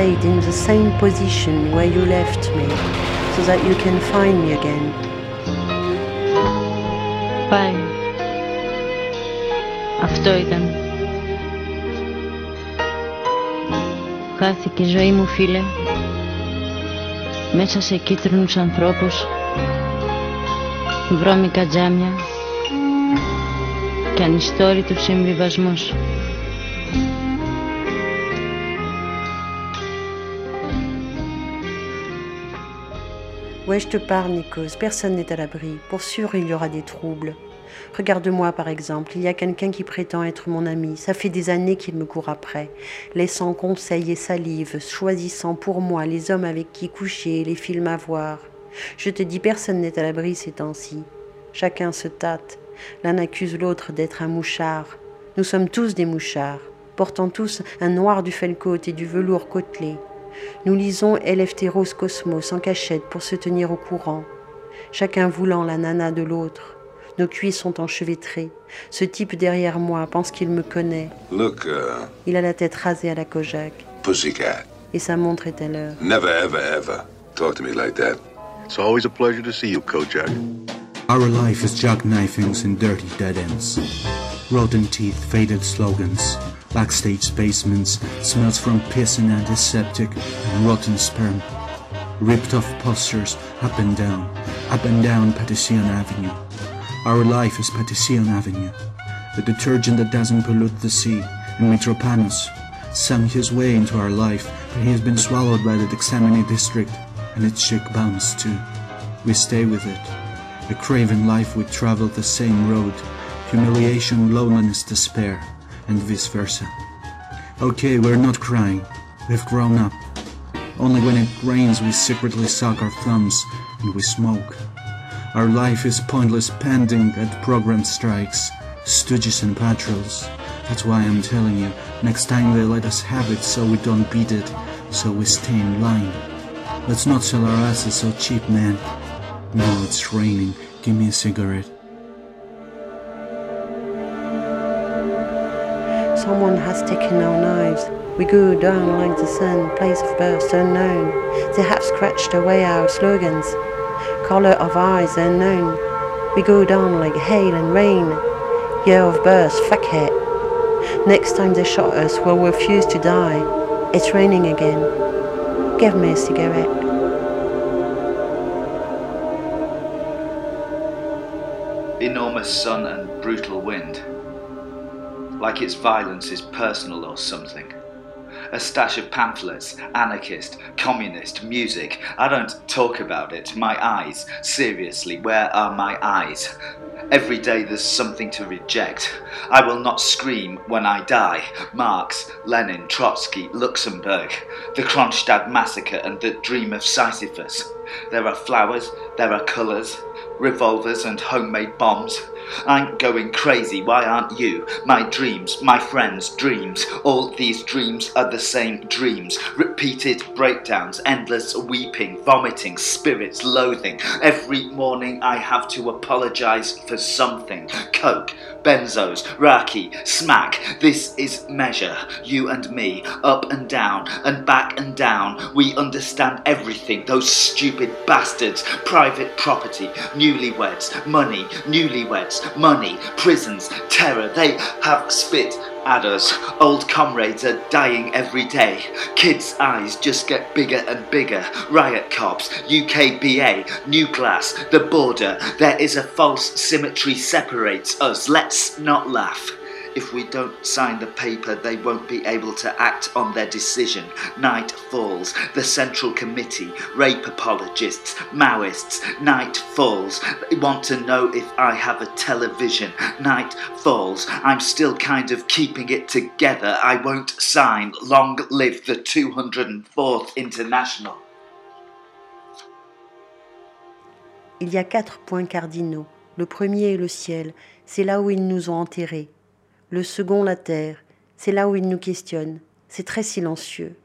stayed in the same position where you left me so that you can find me again. Πάει. Αυτό ήταν. Χάθηκε η ζωή μου φίλε μέσα σε κίτρινους ανθρώπους βρώμικα τζάμια και ανιστόρητους συμβιβασμούς. Ouais, je te parle, Nikos. Personne n'est à l'abri. Pour sûr, il y aura des troubles. Regarde-moi, par exemple. Il y a quelqu'un qui prétend être mon ami. Ça fait des années qu'il me court après, laissant conseils et salive, choisissant pour moi les hommes avec qui coucher, les films à voir. Je te dis, personne n'est à l'abri ces temps-ci. Chacun se tâte. L'un accuse l'autre d'être un mouchard. Nous sommes tous des mouchards, portant tous un noir du felcoat et du velours côtelé. Nous lisons Eleftheros Cosmos en cachette pour se tenir au courant, chacun voulant la nana de l'autre. Nos cuisses sont enchevêtrées. Ce type derrière moi pense qu'il me connaît. Look, uh, Il a la tête rasée à la Kojak pussycat. et sa montre est à l'heure. Never, ever, ever talk to me like that. It's always a pleasure to see you, Kojak. Our life is jackknifings and dirty dead ends. Rotten teeth, faded slogans, backstage basements, smells from piss and antiseptic, and rotten sperm. Ripped off posters, up and down, up and down Patission Avenue. Our life is Patission Avenue, the detergent that doesn't pollute the sea, and Mitropanos sung his way into our life, but he has been swallowed by the Dexameni district, and its chick bums too. We stay with it. A craven life we travel the same road, humiliation, loneliness, despair, and vice versa. Okay, we're not crying. We've grown up. Only when it rains we secretly suck our thumbs and we smoke. Our life is pointless pending at program strikes, stooges and patrols. That's why I'm telling you, next time they let us have it so we don't beat it, so we stay in line. Let's not sell our asses so cheap, man. No, it's raining. Give me a cigarette. Someone has taken our knives. We go down like the sun, place of birth unknown. They have scratched away our slogans. Color of eyes unknown. We go down like hail and rain. Year of birth, fuck it. Next time they shot us, we'll refuse to die. It's raining again. Give me a cigarette. enormous sun and brutal wind. Like its violence is personal or something. A stash of pamphlets, anarchist, communist, music. I don't talk about it. My eyes. Seriously, where are my eyes? Every day there's something to reject. I will not scream when I die. Marx, Lenin, Trotsky, Luxemburg, the Kronstadt massacre, and the dream of Sisyphus. There are flowers, there are colours, revolvers, and homemade bombs. I'm going crazy, why aren't you? My dreams, my friends' dreams, all these dreams are the same dreams. Repeated breakdowns, endless weeping, vomiting, spirits, loathing. Every morning I have to apologize for something. Coke, benzos, raki, smack. This is measure. You and me, up and down, and back and down. We understand everything. Those stupid bastards. Private property, newlyweds, money, newlyweds, money, prisons, terror. They have spit at us. Old comrades are dying every day. Kids' eyes just get bigger and bigger. Riot cops, UKBA, new class, the border. There is a false symmetry separates us. Let's not laugh. If we don't sign the paper, they won't be able to act on their decision. Night falls. The Central Committee, rape apologists, Maoists. Night falls. They want to know if I have a television. Night falls. I'm still kind of keeping it together. I won't sign. Long live the 204th International. Il y a quatre points cardinaux. Le premier est le ciel, c'est là où ils nous ont enterrés. Le second, la terre, c'est là où ils nous questionnent. C'est très silencieux.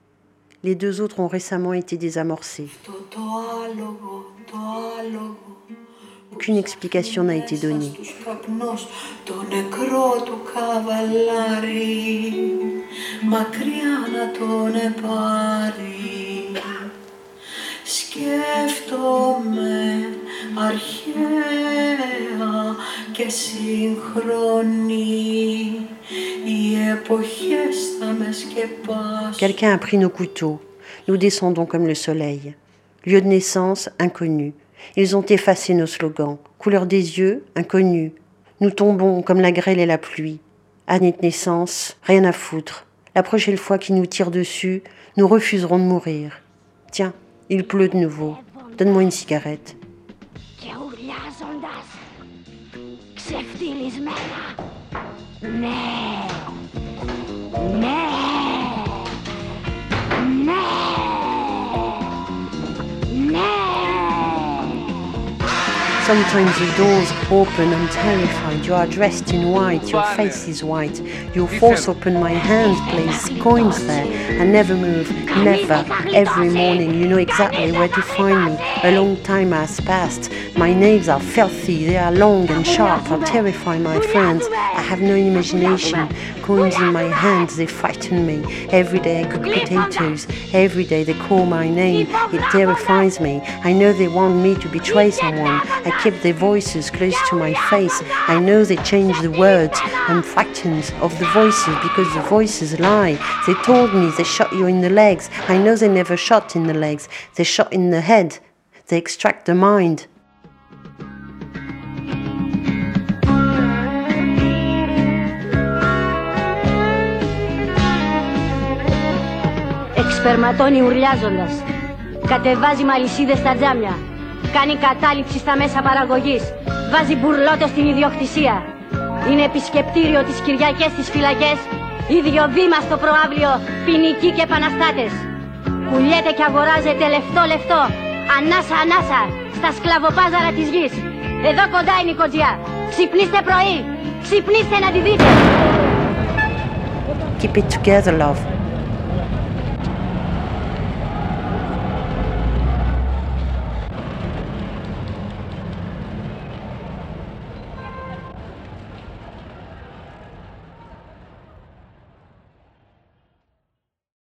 Les deux autres ont récemment été désamorcés. Αυτό το άλογο, το άλογο Aucune explication n'a été donnée. Στους καπνός και σύγχρονη οι εποχές θα με σκεπάσουν Quelqu'un a pris nos couteaux. Nous descendons comme le soleil. Lieu de naissance, inconnu. Ils ont effacé nos slogans. Couleur des yeux, inconnu. Nous tombons comme la grêle et la pluie. Année de naissance, rien à foutre. La prochaine fois qu'ils nous tirent dessus, nous refuserons de mourir. Tiens, il pleut de nouveau. Donne-moi une cigarette. Seftilis mena. Ne. Ne. Sometimes the doors open, I'm terrified. You are dressed in white, your face is white. You force open my hand, place coins there, and never move, never. Every morning you know exactly where to find me. A long time has passed. My nails are filthy, they are long and sharp. I terrify my friends. I have no imagination. Coins in my hands, they frighten me. Every day I cook potatoes. Every day they call my name. It terrifies me. I know they want me to betray someone. I keep their voices close to my face. I know they change the words. I'm frightened of the voices because the voices lie. They told me they shot you in the legs. I know they never shot in the legs. They shot in the head. They extract the mind. Εξπερματώνει ουρλιάζοντας. Κατεβάζει μαλισίδες στα τζάμια. Κάνει κατάληψη στα μέσα παραγωγής. Βάζει μπουρλότο στην ιδιοκτησία. Είναι επισκεπτήριο τις Κυριακές στις φυλακές. Ίδιο βήμα στο προάβλιο, ποινικοί και επαναστάτες. Πουλιέται και αγοράζεται λεφτό λεφτό. Ανάσα ανάσα, στα σκλαβοπάζαρα της γης. Εδώ κοντά είναι η κοτζιά. Ξυπνήστε πρωί. Ξυπνήστε να τη δείτε. Keep it together, love.